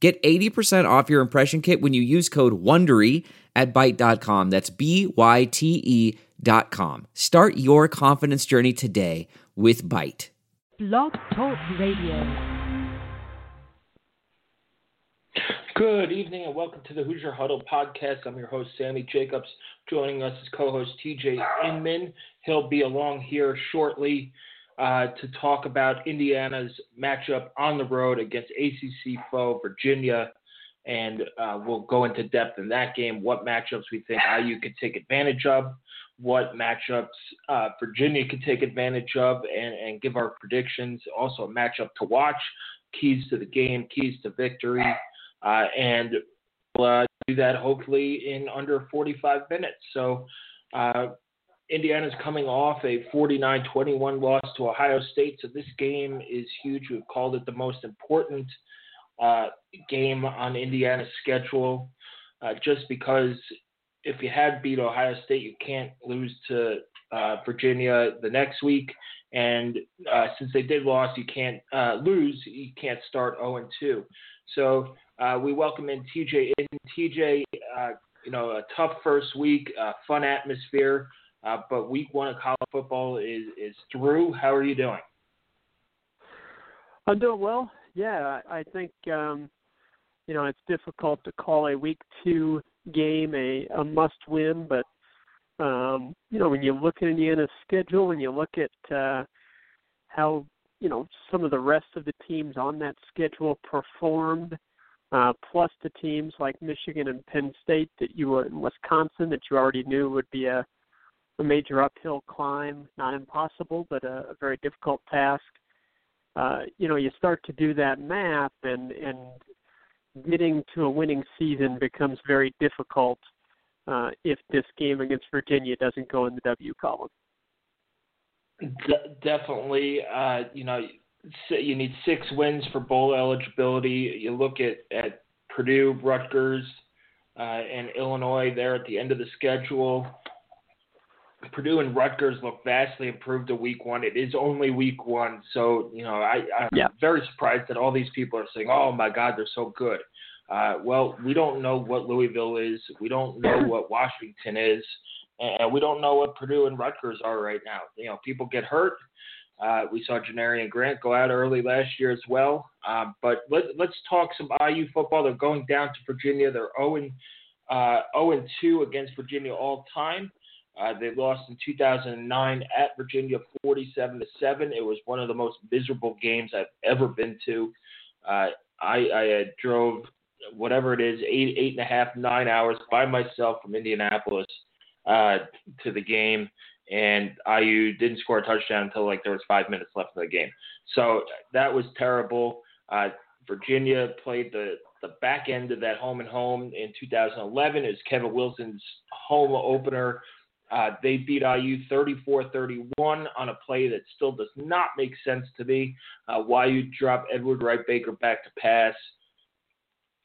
Get 80% off your impression kit when you use code WONDERY at Byte.com. That's B-Y-T-E dot com. Start your confidence journey today with Byte. Blog Talk Radio. Good evening and welcome to the Hoosier Huddle podcast. I'm your host, Sammy Jacobs. Joining us is co-host TJ Inman. He'll be along here shortly uh, to talk about Indiana's matchup on the road against ACC foe Virginia, and uh, we'll go into depth in that game. What matchups we think IU could take advantage of, what matchups uh, Virginia could take advantage of, and, and give our predictions. Also, a matchup to watch, keys to the game, keys to victory, uh, and we'll uh, do that hopefully in under 45 minutes. So. Indiana's coming off a 49 21 loss to Ohio State, so this game is huge. We've called it the most important uh, game on Indiana's schedule uh, just because if you had beat Ohio State, you can't lose to uh, Virginia the next week. And uh, since they did lose, you can't uh, lose. You can't start 0 2. So uh, we welcome in TJ. In TJ, you know, a tough first week, fun atmosphere. Uh, but week one of college football is is through. How are you doing? I'm doing well. Yeah, I think um, you know it's difficult to call a week two game a, a must win, but um, you know when you look at Indiana's schedule and you look at uh, how you know some of the rest of the teams on that schedule performed, uh, plus the teams like Michigan and Penn State that you were in Wisconsin that you already knew would be a a major uphill climb, not impossible, but a, a very difficult task. Uh, you know, you start to do that math, and and getting to a winning season becomes very difficult uh, if this game against Virginia doesn't go in the W column. De- definitely, uh, you know, you need six wins for bowl eligibility. You look at at Purdue, Rutgers, uh, and Illinois there at the end of the schedule. Purdue and Rutgers look vastly improved to week one. It is only week one, so you know I, I'm yeah. very surprised that all these people are saying, "Oh my God, they're so good." Uh, well, we don't know what Louisville is. We don't know what Washington is, and we don't know what Purdue and Rutgers are right now. You know, people get hurt. Uh, we saw Janarion Grant go out early last year as well. Uh, but let, let's talk some IU football. They're going down to Virginia. They're 0 uh, 0 2 against Virginia all time. Uh, they lost in 2009 at Virginia, 47 to seven. It was one of the most miserable games I've ever been to. Uh, I, I drove whatever it is, eight, eight and a half, nine hours by myself from Indianapolis uh, to the game, and IU didn't score a touchdown until like there was five minutes left in the game. So that was terrible. Uh, Virginia played the the back end of that home and home in 2011. It was Kevin Wilson's home opener uh, they beat IU 34-31 on a play that still does not make sense to me. Uh, why you drop Edward Wright Baker back to pass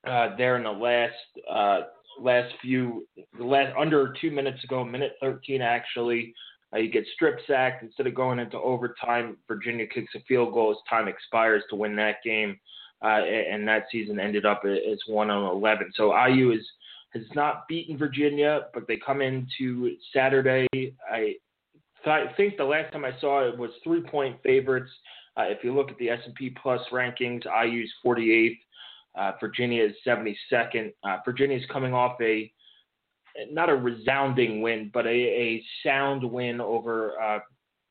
uh, there in the last uh, last few the last under two minutes ago, minute 13 actually. Uh, you get strip sacked instead of going into overtime. Virginia kicks a field goal as time expires to win that game, uh, and that season ended up as one on 11. So IU is has not beaten Virginia, but they come into Saturday. I, think the last time I saw it was three point favorites. Uh, if you look at the S&P Plus rankings, IU's 48th, uh, Virginia is 72nd. Uh, Virginia is coming off a not a resounding win, but a, a sound win over uh,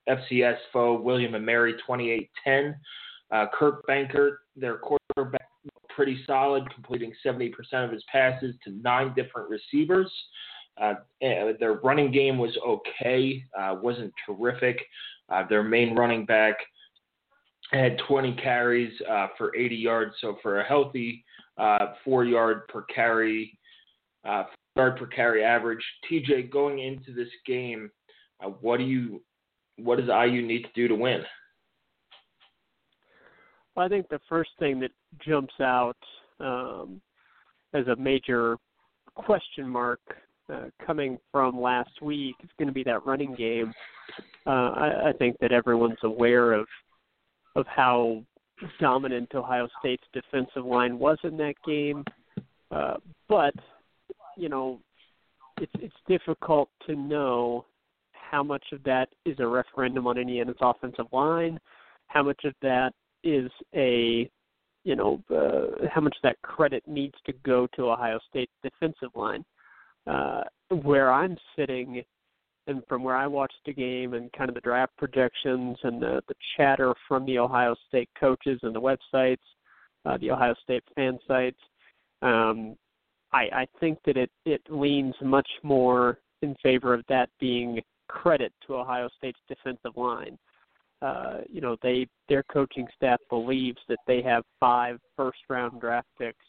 FCS foe William and Mary, 28-10. Uh, Kurt Benkert, their quarterback, pretty solid, completing 70% of his passes to nine different receivers. Uh, their running game was okay, uh, wasn't terrific. Uh, their main running back, had 20 carries uh, for 80 yards. So for a healthy uh, four yard per carry, uh, yard per carry average. TJ, going into this game, what do you, what does IU need to do to win? Well, I think the first thing that jumps out um, as a major question mark uh, coming from last week is going to be that running game. Uh, I, I think that everyone's aware of of how dominant Ohio State's defensive line was in that game, uh, but you know it's it's difficult to know how much of that is a referendum on Indiana's offensive line, how much of that is a you know uh, how much that credit needs to go to Ohio State's defensive line. Uh, where I'm sitting, and from where I watched the game, and kind of the draft projections and the the chatter from the Ohio State coaches and the websites, uh, the Ohio State fan sites, um, I, I think that it it leans much more in favor of that being credit to Ohio State's defensive line. Uh, you know, they their coaching staff believes that they have five first round draft picks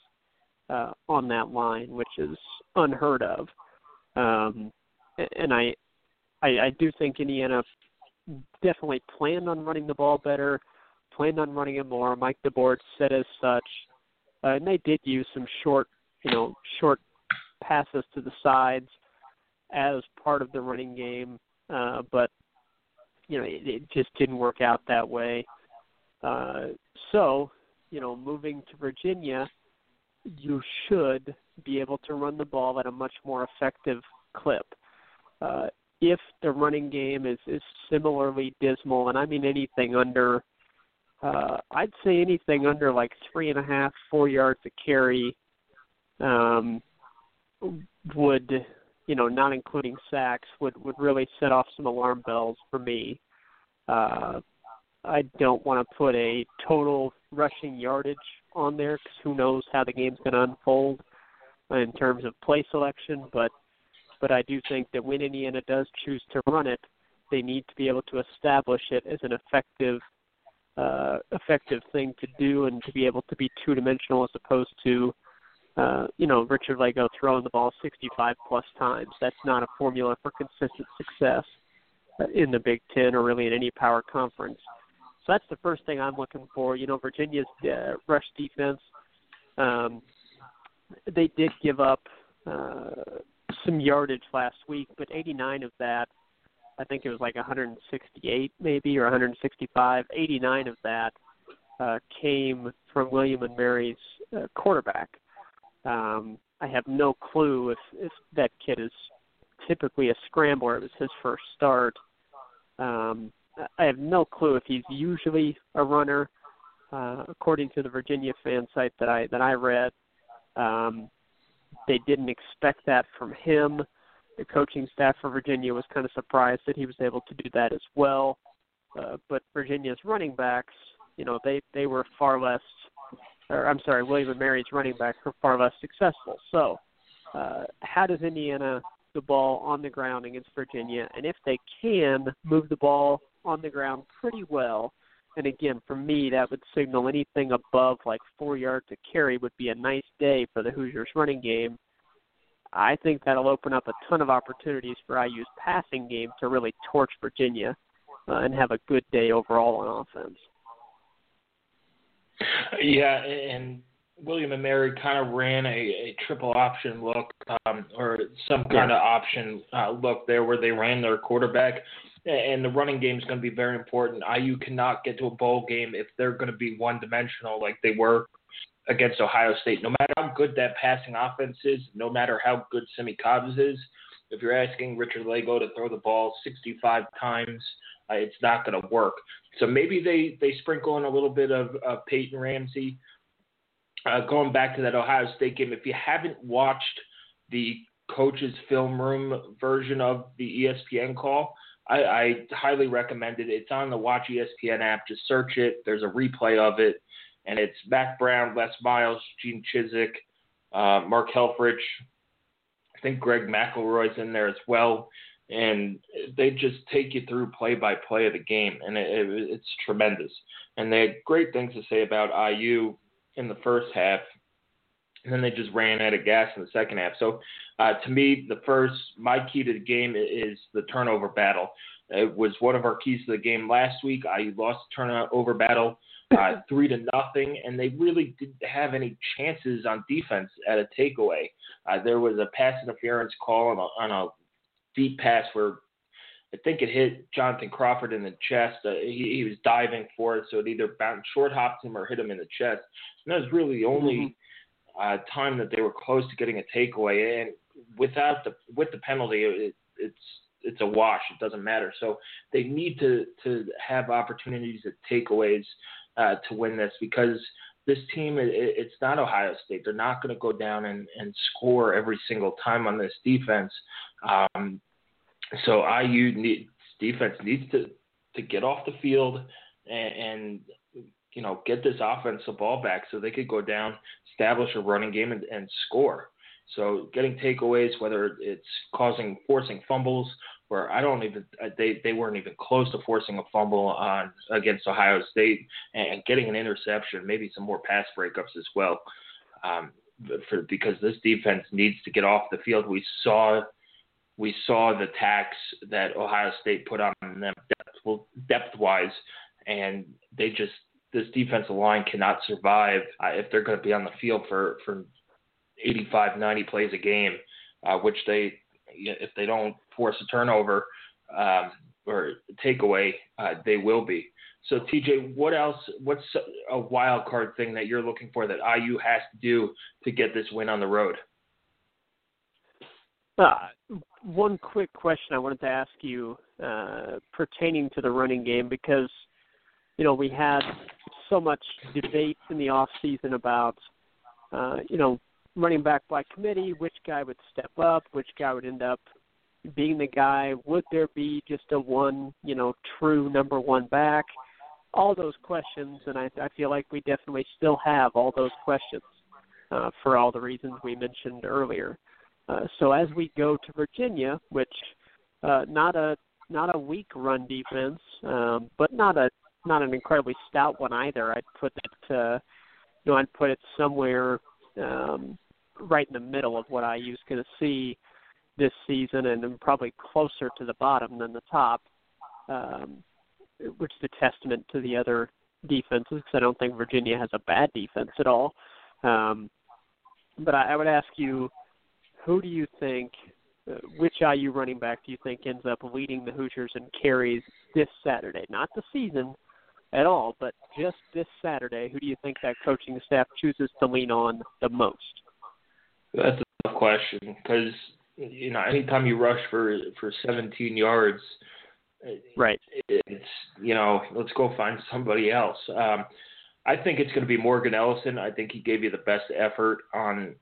uh, on that line, which is unheard of. Um, and I, I, I do think Indiana definitely planned on running the ball better, planned on running it more. Mike DeBord said as such, uh, and they did use some short, you know, short passes to the sides as part of the running game, uh, but you know, it, it just didn't work out that way. Uh, so, you know, moving to Virginia, you should be able to run the ball at a much more effective clip. Uh, if the running game is, is similarly dismal, and I mean anything under, uh, I'd say anything under like three and a half, four yards a carry, um, would you know, not including sacks, would would really set off some alarm bells for me. Uh, I don't want to put a total rushing yardage on there because who knows how the game's going to unfold in terms of play selection. But but I do think that when Indiana does choose to run it, they need to be able to establish it as an effective uh, effective thing to do and to be able to be two dimensional as opposed to uh, you know, Richard Lagow throwing the ball 65 plus times. That's not a formula for consistent success uh, in the Big Ten or really in any power conference. So that's the first thing I'm looking for. You know, Virginia's uh, rush defense. Um, they did give up uh, some yardage last week, but 89 of that, I think it was like 168 maybe or 165. 89 of that uh, came from William and Mary's uh, quarterback. Um, I have no clue if if that kid is typically a scrambler. It was his first start. Um, I have no clue if he's usually a runner. Uh, according to the Virginia fan site that I that I read, um, they didn't expect that from him. The coaching staff for Virginia was kind of surprised that he was able to do that as well. Uh, but Virginia's running backs, you know, they they were far less or I'm sorry, William and Mary's running back are far less successful. So, uh, how does Indiana the ball on the ground against Virginia? And if they can move the ball on the ground pretty well, and again, for me, that would signal anything above like four yards to carry would be a nice day for the Hoosiers running game. I think that'll open up a ton of opportunities for IU's passing game to really torch Virginia uh, and have a good day overall on offense. Yeah, and William and Mary kind of ran a, a triple option look, um, or some kind yeah. of option uh, look there where they ran their quarterback. And the running game is going to be very important. IU cannot get to a bowl game if they're going to be one dimensional like they were against Ohio State. No matter how good that passing offense is, no matter how good Simmie Cobbs is, if you're asking Richard Lagow to throw the ball 65 times, uh, it's not going to work. So maybe they they sprinkle in a little bit of, of Peyton Ramsey. Uh, going back to that Ohio State game, if you haven't watched the coach's film room version of the ESPN call, I, I highly recommend it. It's on the Watch ESPN app. Just search it. There's a replay of it, and it's Mack Brown, Les Miles, Gene Chizik, uh, Mark Helfrich. I think Greg McElroy's in there as well and they just take you through play by play of the game, and it, it, it's tremendous. And they had great things to say about IU in the first half, and then they just ran out of gas in the second half. So, uh, to me, the first my key to the game is the turnover battle. It was one of our keys to the game last week. I lost the turnover battle uh, three to nothing, and they really didn't have any chances on defense at a takeaway. Uh, there was a pass interference call on a, on a deep pass where I think it hit Jonathan Crawford in the chest. Uh, he, he was diving for it, so it either bounced, short hopped him or hit him in the chest. And that was really the only mm-hmm. uh, time that they were close to getting a takeaway. And without the with the penalty, it, it's it's a wash. It doesn't matter. So they need to to have opportunities at takeaways uh, to win this because this team it, it's not Ohio State. They're not going to go down and, and score every single time on this defense. Um, so IU defense needs to to get off the field and, and you know get this offense the ball back so they could go down, establish a running game and, and score. So getting takeaways, whether it's causing forcing fumbles where I don't even uh, they they weren't even close to forcing a fumble on against Ohio State and getting an interception, maybe some more pass breakups as well. Um, for because this defense needs to get off the field. We saw we saw the tax that Ohio State put on them depth depth wise, and they just this defensive line cannot survive uh, if they're going to be on the field for for 85 90 plays a game, uh, which they if they don't force a turnover um, or takeaway, uh, they will be. So, TJ, what else? What's a wild card thing that you're looking for that IU has to do to get this win on the road? Uh, one quick question I wanted to ask you uh, pertaining to the running game because you know we had so much debate in the off season about uh, you know running back by committee, which guy would step up, which guy would end up being the guy. Would there be just a one, you know, true number one back? All those questions, and I, I feel like we definitely still have all those questions uh, for all the reasons we mentioned earlier. Uh, so as we go to Virginia, which uh, not a not a weak run defense, um, but not a not an incredibly stout one either. I'd put it, uh, you know, I'd put it somewhere um, right in the middle of what I used to see this season, and probably closer to the bottom than the top, um, which is a testament to the other defenses. Because I don't think Virginia has a bad defense at all. Um, but I, I would ask you, who do you think, uh, which IU running back do you think ends up leading the Hoosiers in carries this Saturday? Not the season at all, but just this Saturday. Who do you think that coaching staff chooses to lean on the most? That's a tough question because you know anytime you rush for for 17 yards, right? It's you know let's go find somebody else. Um, I think it's going to be Morgan Ellison. I think he gave you the best effort on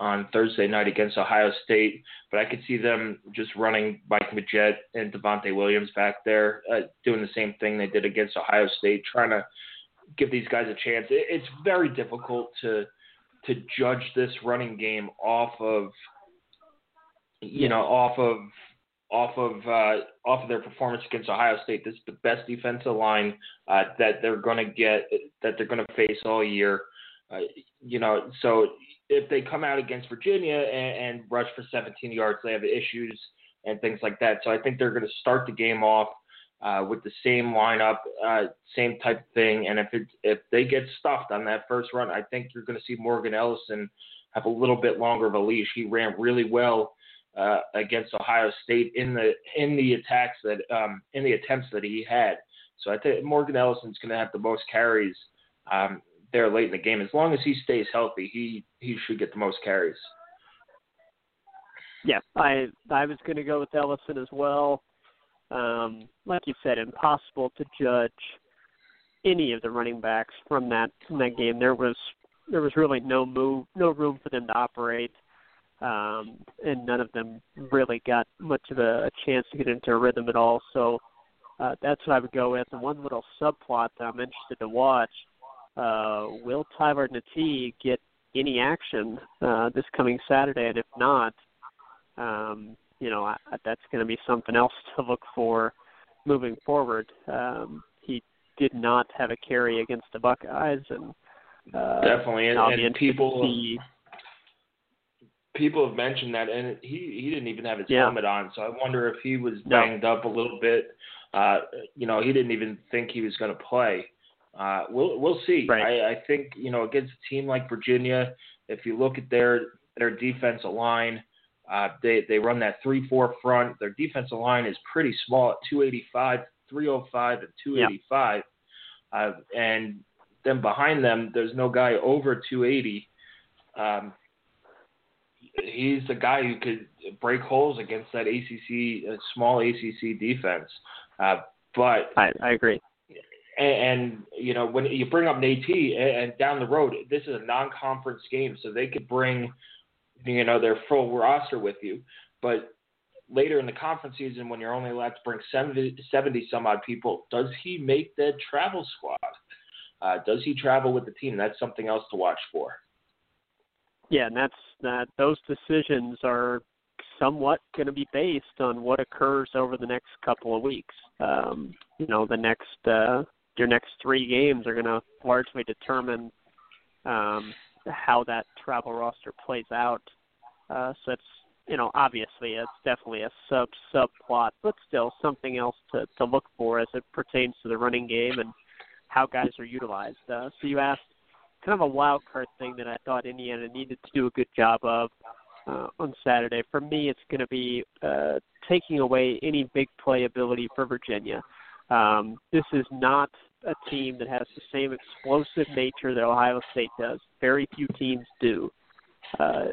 on Thursday night against Ohio State, but I could see them just running Mike Majette and Devontae Williams back there, uh, doing the same thing they did against Ohio State, trying to give these guys a chance. It, it's very difficult to to judge this running game off of you know off of off of uh, off of their performance against Ohio State. This is the best defensive line uh, that they're going to get that they're going to face all year. Uh, you know, so if they come out against Virginia and, and rush for 17 yards, they have issues and things like that. So I think they're going to start the game off uh, with the same lineup, uh, same type of thing. And if it, if they get stuffed on that first run, I think you're going to see Morgan Ellison have a little bit longer of a leash. He ran really well uh, against Ohio State in the in the attacks that um, in the attempts that he had. So I think Morgan Ellison's going to have the most carries um, there late in the game. As long as he stays healthy, he he should get the most carries. Yeah, I I was going to go with Ellison as well um, like you said, impossible to judge any of the running backs from that from that game. There was there was really no move, no room for them to operate, um, and none of them really got much of a, a chance to get into a rhythm at all. So uh, that's what I would go with. And one little subplot that I'm interested to watch: uh, Will Tyler Natee get any action uh, this coming Saturday? And if not, um, you know I, that's going to be something else to look for moving forward. Um, he did not have a carry against the Buckeyes, and uh, definitely, and, and people see, people have mentioned that, and he he didn't even have his yeah. helmet on, so I wonder if he was no. banged up a little bit. Uh, you know, he didn't even think he was going to play. Uh, we'll we'll see. Right. I, I think you know against a team like Virginia, if you look at their their defensive line, uh, they they run that three four front. Their defensive line is pretty small at 285, 305, and 285, yeah. uh, and then behind them there's no guy over 280. Um, he's the guy who could break holes against that ACC uh, small ACC defense. Uh, but I, I agree. And, and, you know when you bring up Nate and, and down the road, this is a non-conference game, so they could bring you know their full roster with you. But later in the conference season, when you're only allowed to bring 70, 70 some odd people, does he make the travel squad? Uh, does he travel with the team? That's something else to watch for. Yeah, and that's that. Those decisions are somewhat going to be based on what occurs over the next couple of weeks. Um, you know, the next uh, your next three games are going to largely determine um, how that travel roster plays out. Uh, so it's you know obviously it's definitely a sub subplot, but still something else to to look for as it pertains to the running game and how guys are utilized. Uh, so you asked kind of a wild card thing that I thought Indiana needed to do a good job of uh, on Saturday. For me, it's going to be uh, taking away any big play ability for Virginia. Um, this is not a team that has the same explosive nature that Ohio State does. Very few teams do. Uh,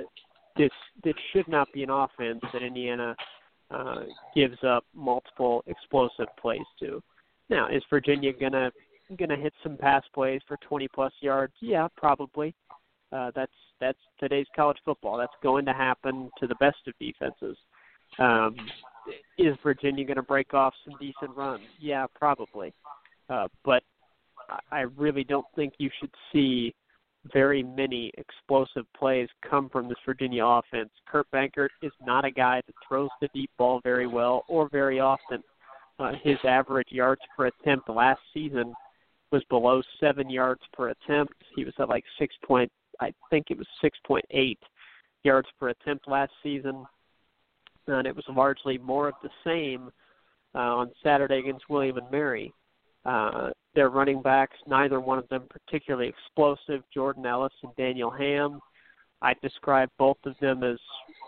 this this should not be an offense that Indiana uh, gives up multiple explosive plays to. Now, is Virginia gonna gonna hit some pass plays for 20 plus yards? Yeah, probably. Uh, that's that's today's college football. That's going to happen to the best of defenses. Um, is Virginia going to break off some decent runs? Yeah, probably. Uh, but I really don't think you should see very many explosive plays come from this Virginia offense. Kurt Benkert is not a guy that throws the deep ball very well or very often. Uh, his average yards per attempt last season was below seven yards per attempt. He was at like six point, I think it was six point eight yards per attempt last season, and it was largely more of the same uh, on Saturday against William and Mary. Uh, their running backs, neither one of them particularly explosive. Jordan Ellis and Daniel Hamm. I describe both of them as,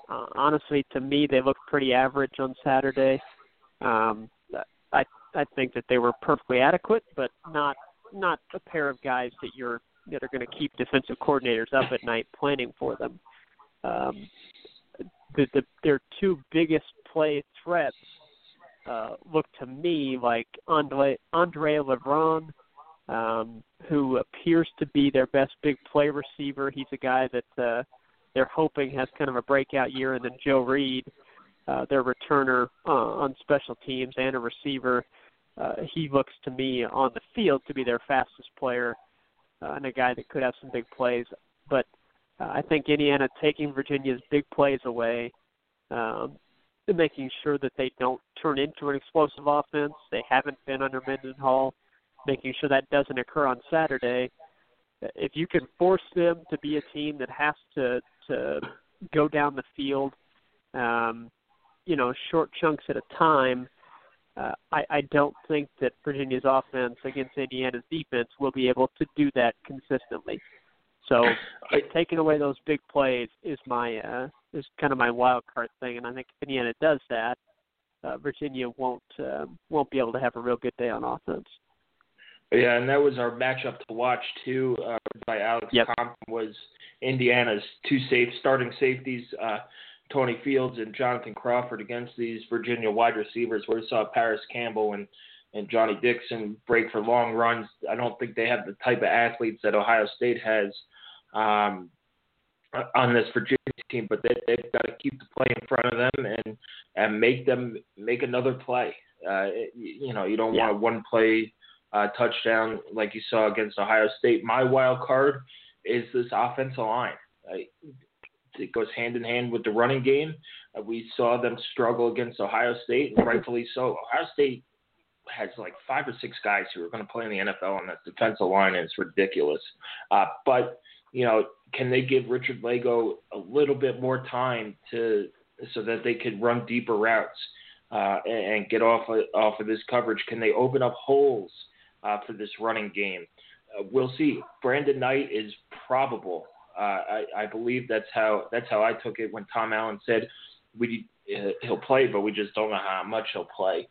uh, honestly, to me, they looked pretty average on Saturday. Um, I I think that they were perfectly adequate, but not not a pair of guys that you're that are going to keep defensive coordinators up at night planning for them. Um, the, the their two biggest play threats uh, look to me like Andre Andre Levrone, um, who appears to be their best big play receiver. He's a guy that uh, they're hoping has kind of a breakout year, and then Joe Reed, uh, their returner uh, on special teams and a receiver. Uh, he looks to me on the field to be their fastest player uh, and a guy that could have some big plays. But uh, I think Indiana taking Virginia's big plays away, um, and making sure that they don't turn into an explosive offense. They haven't been under Mendenhall. Making sure that doesn't occur on Saturday. If you can force them to be a team that has to to go down the field, um, you know, short chunks at a time, uh, I, I don't think that Virginia's offense against Indiana's defense will be able to do that consistently. So I, taking away those big plays is my uh, is kind of my wild card thing, and I think if Indiana does that, uh, Virginia won't uh, won't be able to have a real good day on offense. Yeah, and that was our matchup to watch too. Uh, by Alex yep. Compton was Indiana's two safe starting safeties, uh, Tony Fields and Jonathan Crawford, against these Virginia wide receivers. Where we saw Parris Campbell and and Johnnie Dixon break for long runs. I don't think they have the type of athletes that Ohio State has um, on this Virginia team, but they, they've got to keep the play in front of them and and make them make another play. Uh, you know, you don't yeah. want a one play uh, touchdown like you saw against Ohio State. My wild card is this offensive line. Uh, it goes hand in hand with the running game. Uh, we saw them struggle against Ohio State, and rightfully so. Ohio State has like five or six guys who are going to play in the NFL on that defensive line, and it's ridiculous. Uh, but you know, can they give Richard Lagow a little bit more time to so that they could run deeper routes uh, and, and get off of, off of this coverage? Can they open up holes uh, for this running game? Uh, we'll see. Brandon Knight is probable. Uh, I, I believe that's how that's how I took it when Tom Allen said we uh, he'll play, but we just don't know how much he'll play.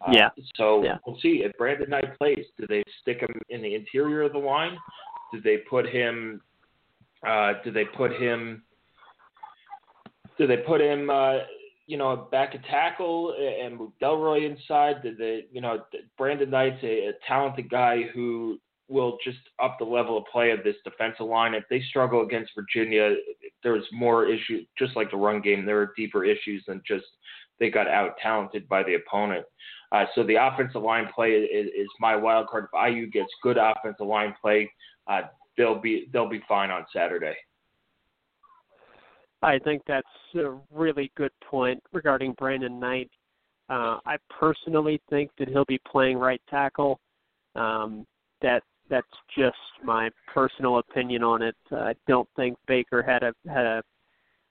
Uh, yeah. So yeah. we'll see if Brandon Knight plays. Do they stick him in the interior of the line? Do they put him? Uh, do they put him? Do they put him? Uh, you know, back at tackle and move Delroy inside. Did they? You know, Brandon Knight's a, a talented guy who will just up the level of play of this defensive line. If they struggle against Virginia, there's more issues. Just like the run game, there are deeper issues than just they got out talented by the opponent. Uh, so the offensive line play is, is, my wild card. If IU gets good offensive line play, uh, they'll be they'll be fine on Saturday. I think that's a really good point regarding Brandon Knight. Uh, I personally think that he'll be playing right tackle. Um, that that's just my personal opinion on it. Uh, I don't think Baker had a had a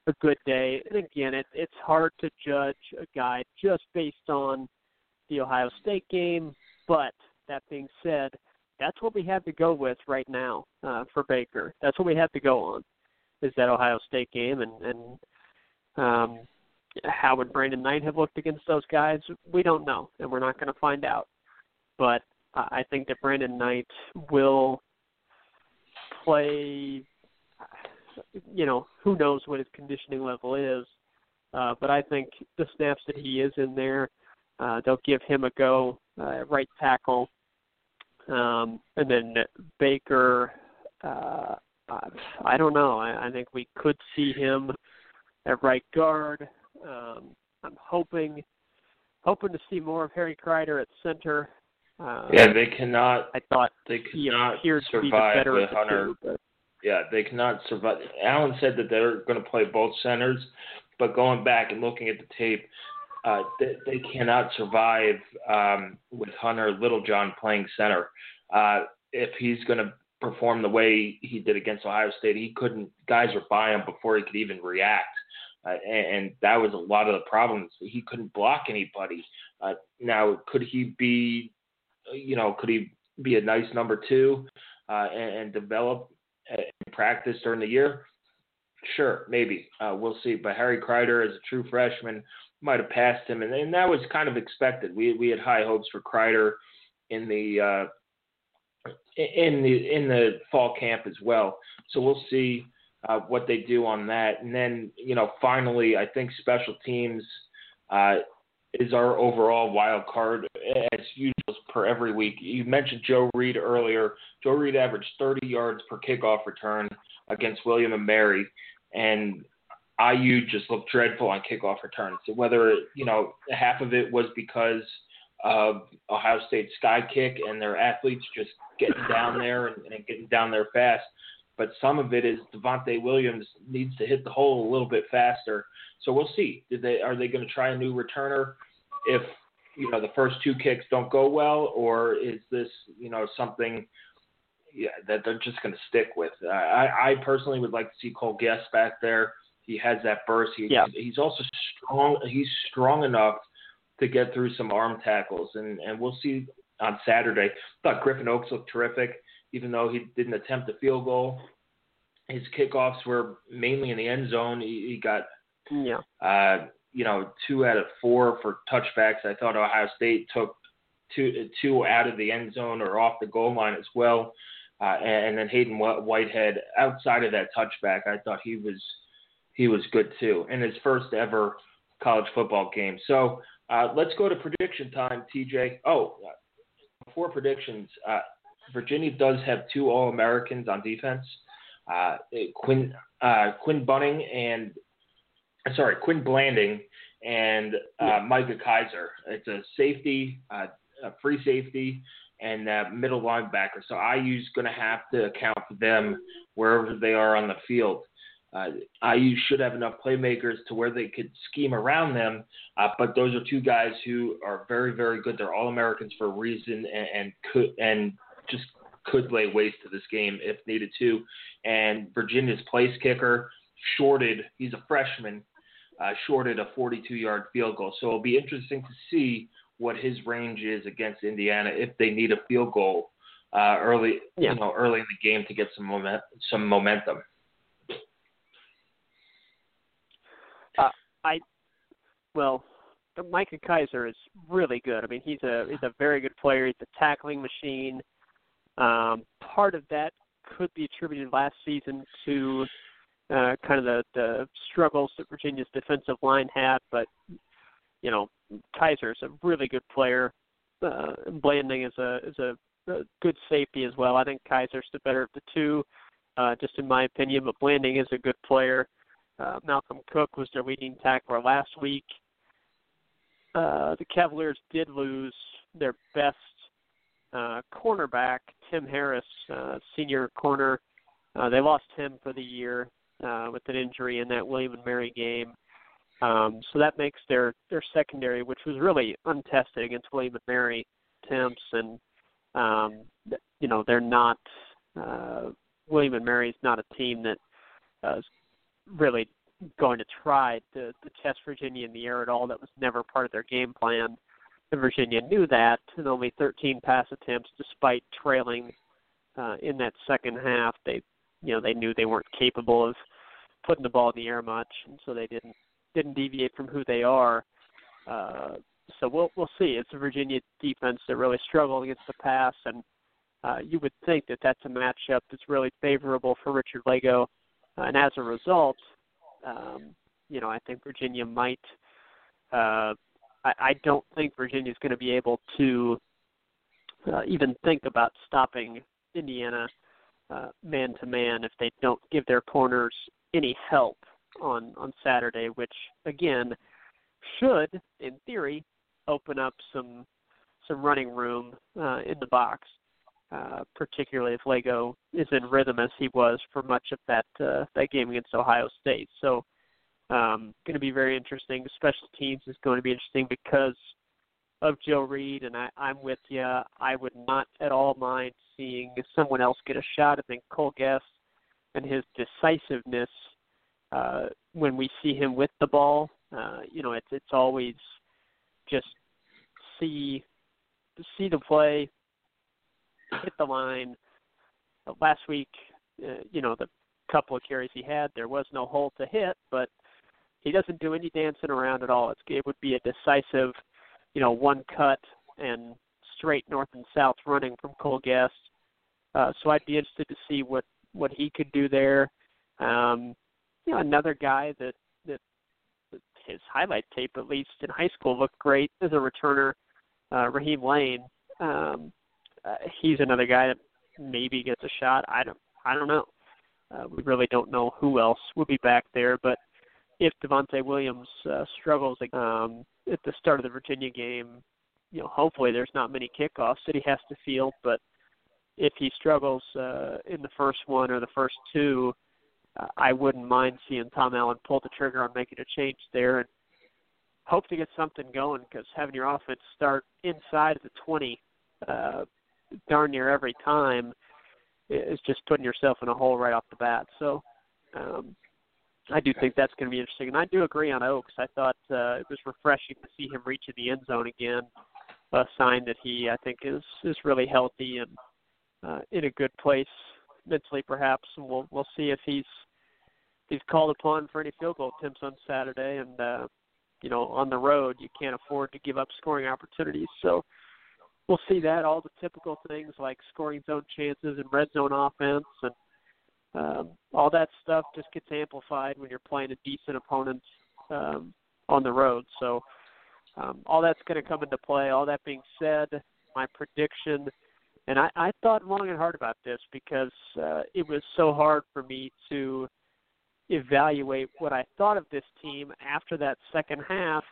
a good day. And again, it, it's hard to judge a guy just based on the Ohio State game. But that being said, that's what we have to go with right now uh, for Baker. That's what we have to go on is that Ohio State game and and um, how would Brandon Knight have looked against those guys? We don't know, and we're not going to find out. But I think that Brandon Knight will play. You know, who knows what his conditioning level is, uh, but I think the snaps that he is in there, uh, they'll give him a go uh, right tackle, um, and then Baker. Uh, I don't know. I, I think we could see him at right guard. Um, I'm hoping hoping to see more of Harry Crider at center. Uh, yeah, they cannot. I thought they cannot survive with Hunter. Two, yeah, they cannot survive. Allen said that they're going to play both centers, but going back and looking at the tape, uh, they, they cannot survive um, with Hunter Littlejohn playing center. Uh, if he's going to perform the way he did against Ohio State, he couldn't. Guys were by him before he could even react. Uh, and, and that was a lot of the problems. He couldn't block anybody. Uh, now, could he be you know, could he be a nice number two uh, and, and, develop and practice during the year? Sure, maybe. Uh, we'll see. But Harry Crider, as a true freshman, might have passed him, and, and that was kind of expected. We we had high hopes for Kreider in the uh, in the in the fall camp as well. So we'll see uh, what they do on that. And then you know, finally, I think special teams uh, is our overall wild card as usual per every week. You mentioned Joe Reed earlier. Joe Reed averaged 30 yards per kickoff return against William and Mary, and IU just looked dreadful on kickoff returns. So whether you know half of it was because of Ohio State sky kick and their athletes just getting down there and, and getting down there fast, but some of it is Devontae Williams needs to hit the hole a little bit faster so we'll see. Did they are they going to try a new returner if you know the first two kicks don't go well, or is this you know something yeah, that they're just going to stick with? Uh, I I personally would like to see Cole Gest back there. He has that burst. He, yeah. He's also strong. He's strong enough to get through some arm tackles, and and we'll see on Saturday. I thought Griffin Oakes looked terrific, even though he didn't attempt a field goal. His kickoffs were mainly in the end zone. He, he got yeah. Uh, you know, two out of four for touchbacks. I thought Ohio State took two two out of the end zone or off the goal line as well. Uh, and, then Hayden Whitehead, outside of that touchback, I thought he was he was good too in his first ever college football game. So uh, let's go to prediction time, TJ. Oh, before predictions, uh, Virginia does have two All Americans on defense. Uh, Quinn uh, Quinn Bunning and sorry, Quinn Blanding and uh, Micah Kiser. It's a safety, uh, a free safety, and uh, middle linebacker. So IU's going to have to account for them wherever they are on the field. uh, IU should have enough playmakers to where they could scheme around them. Uh, but those are two guys who are very, very good. They're all Americans for a reason, and, and could and just could lay waste to this game if needed to. And Virginia's place kicker shorted. He's a freshman. Uh, shorted a 42-yard field goal. So it'll be interesting to see what his range is against Indiana if they need a field goal uh, early, yeah. you know, early in the game to get some moment, some momentum. Uh, I, well, Micah Kiser is really good. I mean, he's a he's a very good player. He's a tackling machine. Um, part of that could be attributed last season to uh, kind of the, the struggles that Virginia's defensive line had, but you know, Kiser's a really good player. Uh, Blanding is a is a, a good safety as well. I think Kiser's the better of the two, uh, just in my opinion. But Blanding is a good player. Uh, Malcolm Cook was their leading tackler last week. Uh, the Cavaliers did lose their best uh, cornerback, Tim Harris, uh, senior corner. Uh, they lost him for the year uh, with an injury in that William and Mary game. Um, so that makes their their secondary, which was really untested against William and Mary temps, and um, you know they're not uh, William and Mary's not a team that uh, is really going to try to, to test Virginia in the air at all. That was never part of their game plan. And Virginia knew that, and only 13 pass attempts, despite trailing uh, in that second half. They, you know, they knew they weren't capable of putting the ball in the air much, and so they didn't didn't deviate from who they are. Uh, so we'll we'll see. It's a Virginia defense that really struggled against the pass, and uh, you would think that that's a matchup that's really favorable for Richard Lagow, uh, and as a result, um, you know I think Virginia might. Uh, I, I don't think Virginia is going to be able to uh, even think about stopping Indiana man to man if they don't give their corners any help on on Saturday, which again should, in theory, open up some some running room uh, in the box, uh, particularly if Lagow is in rhythm as he was for much of that uh, that game against Ohio State. So, um, going to be very interesting. Special teams is going to be interesting because of Joe Reed, and I, I'm with you. I would not at all mind seeing someone else get a shot. I think Cole Gest and his decisiveness uh, when we see him with the ball. Uh, you know, it's it's always just see see the play, hit the line. Last week, uh, you know, the couple of carries he had, there was no hole to hit, but he doesn't do any dancing around at all. It's, it would be a decisive, you know, one cut and straight north and south running from Cole Gest. Uh, so I'd be interested to see what what he could do there. Um, you know, another guy that that his highlight tape, at least in high school, looked great as a returner. Uh, Raheem Layne, um, uh, he's another guy that maybe gets a shot. I don't, I don't know. Uh, we really don't know who else would be back there, but if Devontae Williams uh, struggles um, at the start of the Virginia game, you know, hopefully there's not many kickoffs that he has to field, but if he struggles uh, in the first one or the first two, uh, I wouldn't mind seeing Tom Allen pull the trigger on making a change there and hope to get something going because having your offense start inside of the 20 uh, darn near every time is just putting yourself in a hole right off the bat. So um, I do think that's going to be interesting. And I do agree on Oakes. I thought uh, it was refreshing to see him reach in the end zone again, a sign that he, I think, is is really healthy and uh, in a good place mentally, perhaps. And we'll we'll see if he's he's called upon for any field goal attempts on Saturday. And uh, you know, on the road, you can't afford to give up scoring opportunities. So we'll see that all the typical things like scoring zone chances and red zone offense and um, all that stuff just gets amplified when you're playing a decent opponent um, on the road. So um, all that's going to come into play. All that being said, my prediction and I, I thought long and hard about this because uh, it was so hard for me to evaluate what I thought of this team after that second half.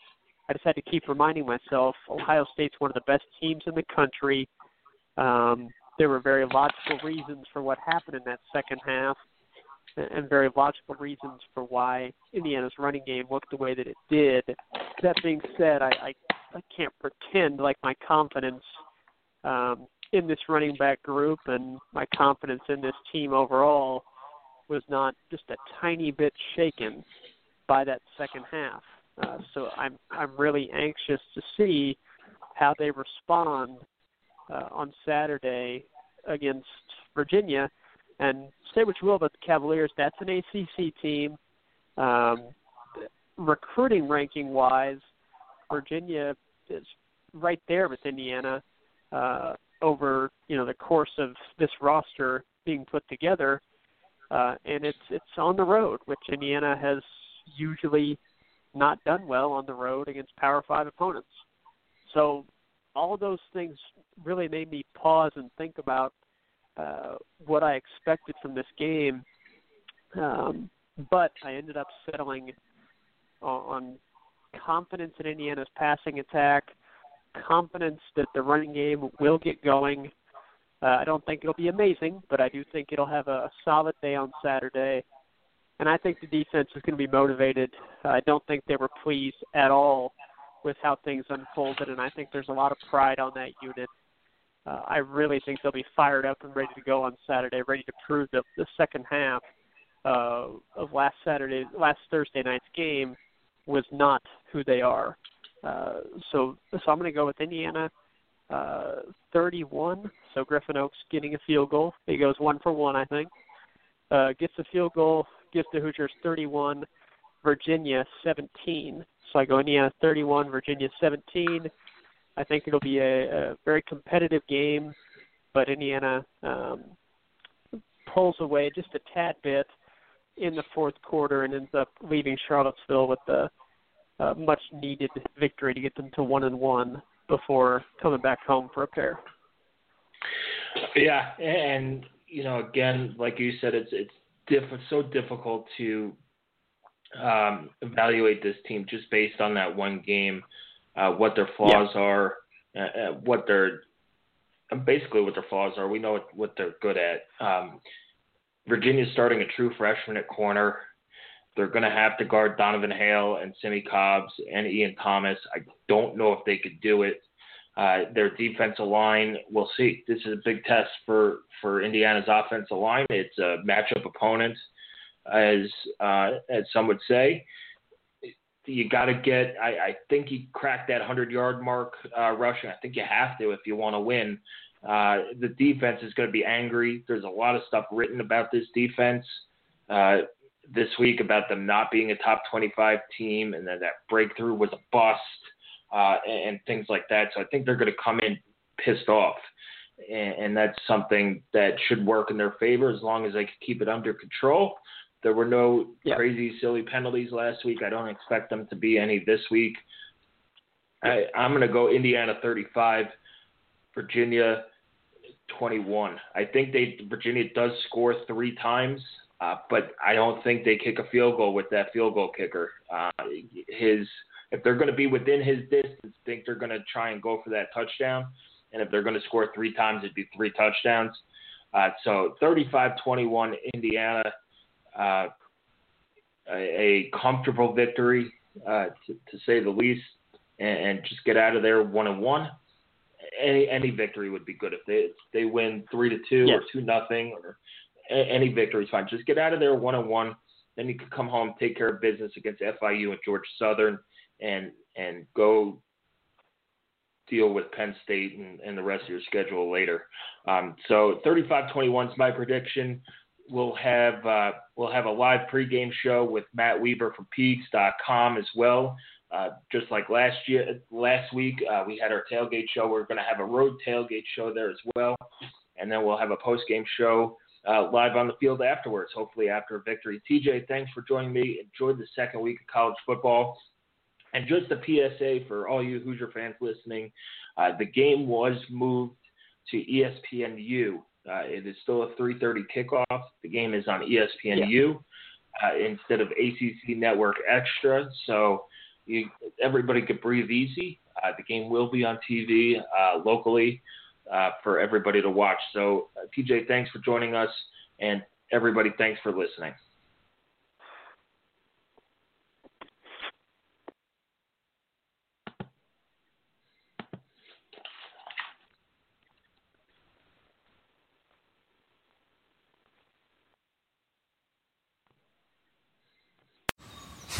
I just had to keep reminding myself Ohio State's one of the best teams in the country. Um, there were very logical reasons for what happened in that second half. and very logical reasons for why Indiana's running game looked the way that it did. That being said, I, I, I can't pretend like my confidence um, in this running back group and my confidence in this team overall was not just a tiny bit shaken by that second half. Uh, so I'm I'm really anxious to see how they respond uh, on Saturday against Virginia. And say what you will about the Cavaliers, that's an ACC team. Um, recruiting ranking wise, Virginia is right there with Indiana uh, over you know the course of this roster being put together, uh, and it's it's on the road, which Indiana has usually not done well on the road against Power Five opponents. So all those things really made me pause and think about uh, what I expected from this game. Um, but I ended up settling on, on confidence in Indiana's passing attack, confidence that the running game will get going. Uh, I don't think it'll be amazing, but I do think it'll have a, a solid day on Saturday. And I think the defense is going to be motivated. I don't think they were pleased at all with how things unfolded, and I think there's a lot of pride on that unit. Uh, I really think they'll be fired up and ready to go on Saturday, ready to prove that the second half uh, of last Saturday, last Thursday night's game was not who they are. Uh, so, so I'm going to go with Indiana uh, 31. So Griffin Oakes getting a field goal. He goes one for one, I think. Uh, gets a field goal, gives the Hoosiers 31, Virginia 17. So I go Indiana 31, Virginia 17. I think it'll be a, a very competitive game, but Indiana um, pulls away just a tad bit in the fourth quarter and ends up leaving Charlottesville with the uh, much needed victory to get them to one and one before coming back home for a pair. Yeah, and you know, again, like you said, it's it's diff- so difficult to um, evaluate this team just based on that one game, uh, what their flaws yeah. are, uh, uh what their basically what their flaws are. We know what, what they're good at. Um, Virginia's starting a true freshman at corner. They're going to have to guard Donavan Hale and Simmie Cobbs and Ian Thomas. I don't know if they could do it. Uh, their defensive line, we'll see. This is a big test for, for Indiana's offensive line. It's a matchup opponent as uh, as some would say. You got to get. I, I think you cracked that hundred yard mark uh, rushing. I think you have to if you want to win. Uh, the defense is going to be angry. There's a lot of stuff written about this defense uh, this week about them not being a top 25 team, and then that breakthrough was a bust, uh, and, and things like that. So I think they're going to come in pissed off and that's something that should work in their favor as long as they can keep it under control. There were no crazy, silly penalties last week. I don't expect them to be any this week. I, I'm going to go Indiana 35, Virginia 21. I think they Virginia does score three times, uh, but I don't think they kick a field goal with that field goal kicker. Uh, his if they're going to be within his distance, I think they're going to try and go for that touchdown. And if they're going to score three times, it'd be three touchdowns. Uh, so 35-21 Indiana uh, a, a, comfortable victory, uh, to, to, say the least, and, and, just get out of there one and one. Any any victory would be good if they if they win three to two yes. or two nothing or any victory is fine. Just get out of there one and one. Then you can come home, take care of business against FIU and Georgia Southern, and and go deal with Penn State and, and the rest of your schedule later. Um, so 35-21 is my prediction we'll have uh, we'll have a live pregame show with Matt Weaver from Peegs.com as well. Uh, just like last year, last week uh, we had our tailgate show. We're going to have a road tailgate show there as well, and then we'll have a post-game show uh, live on the field afterwards. Hopefully after a victory. TJ, thanks for joining me. Enjoyed the second week of college football. And just a PSA for all you Hoosier fans listening, uh, the game was moved to ESPNU uh, it is still a 3:30 kickoff. The game is on ESPNU yeah. uh, instead of ACC Network Extra, so you, everybody could breathe easy. Uh, the game will be on TV uh, locally uh, for everybody to watch. So, uh, TJ, thanks for joining us, and everybody, thanks for listening.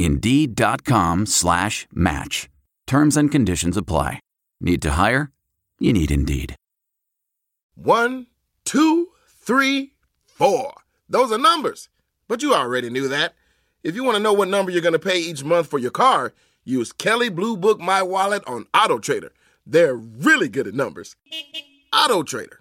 Indeed.com slash match. Terms and conditions apply. Need to hire? You need Indeed. One, two, three, four. Those are numbers. But you already knew that. If you want to know what number you're going to pay each month for your car, use Kelley Blue Book My Wallet on Auto Trader. They're really good at numbers. Auto Trader.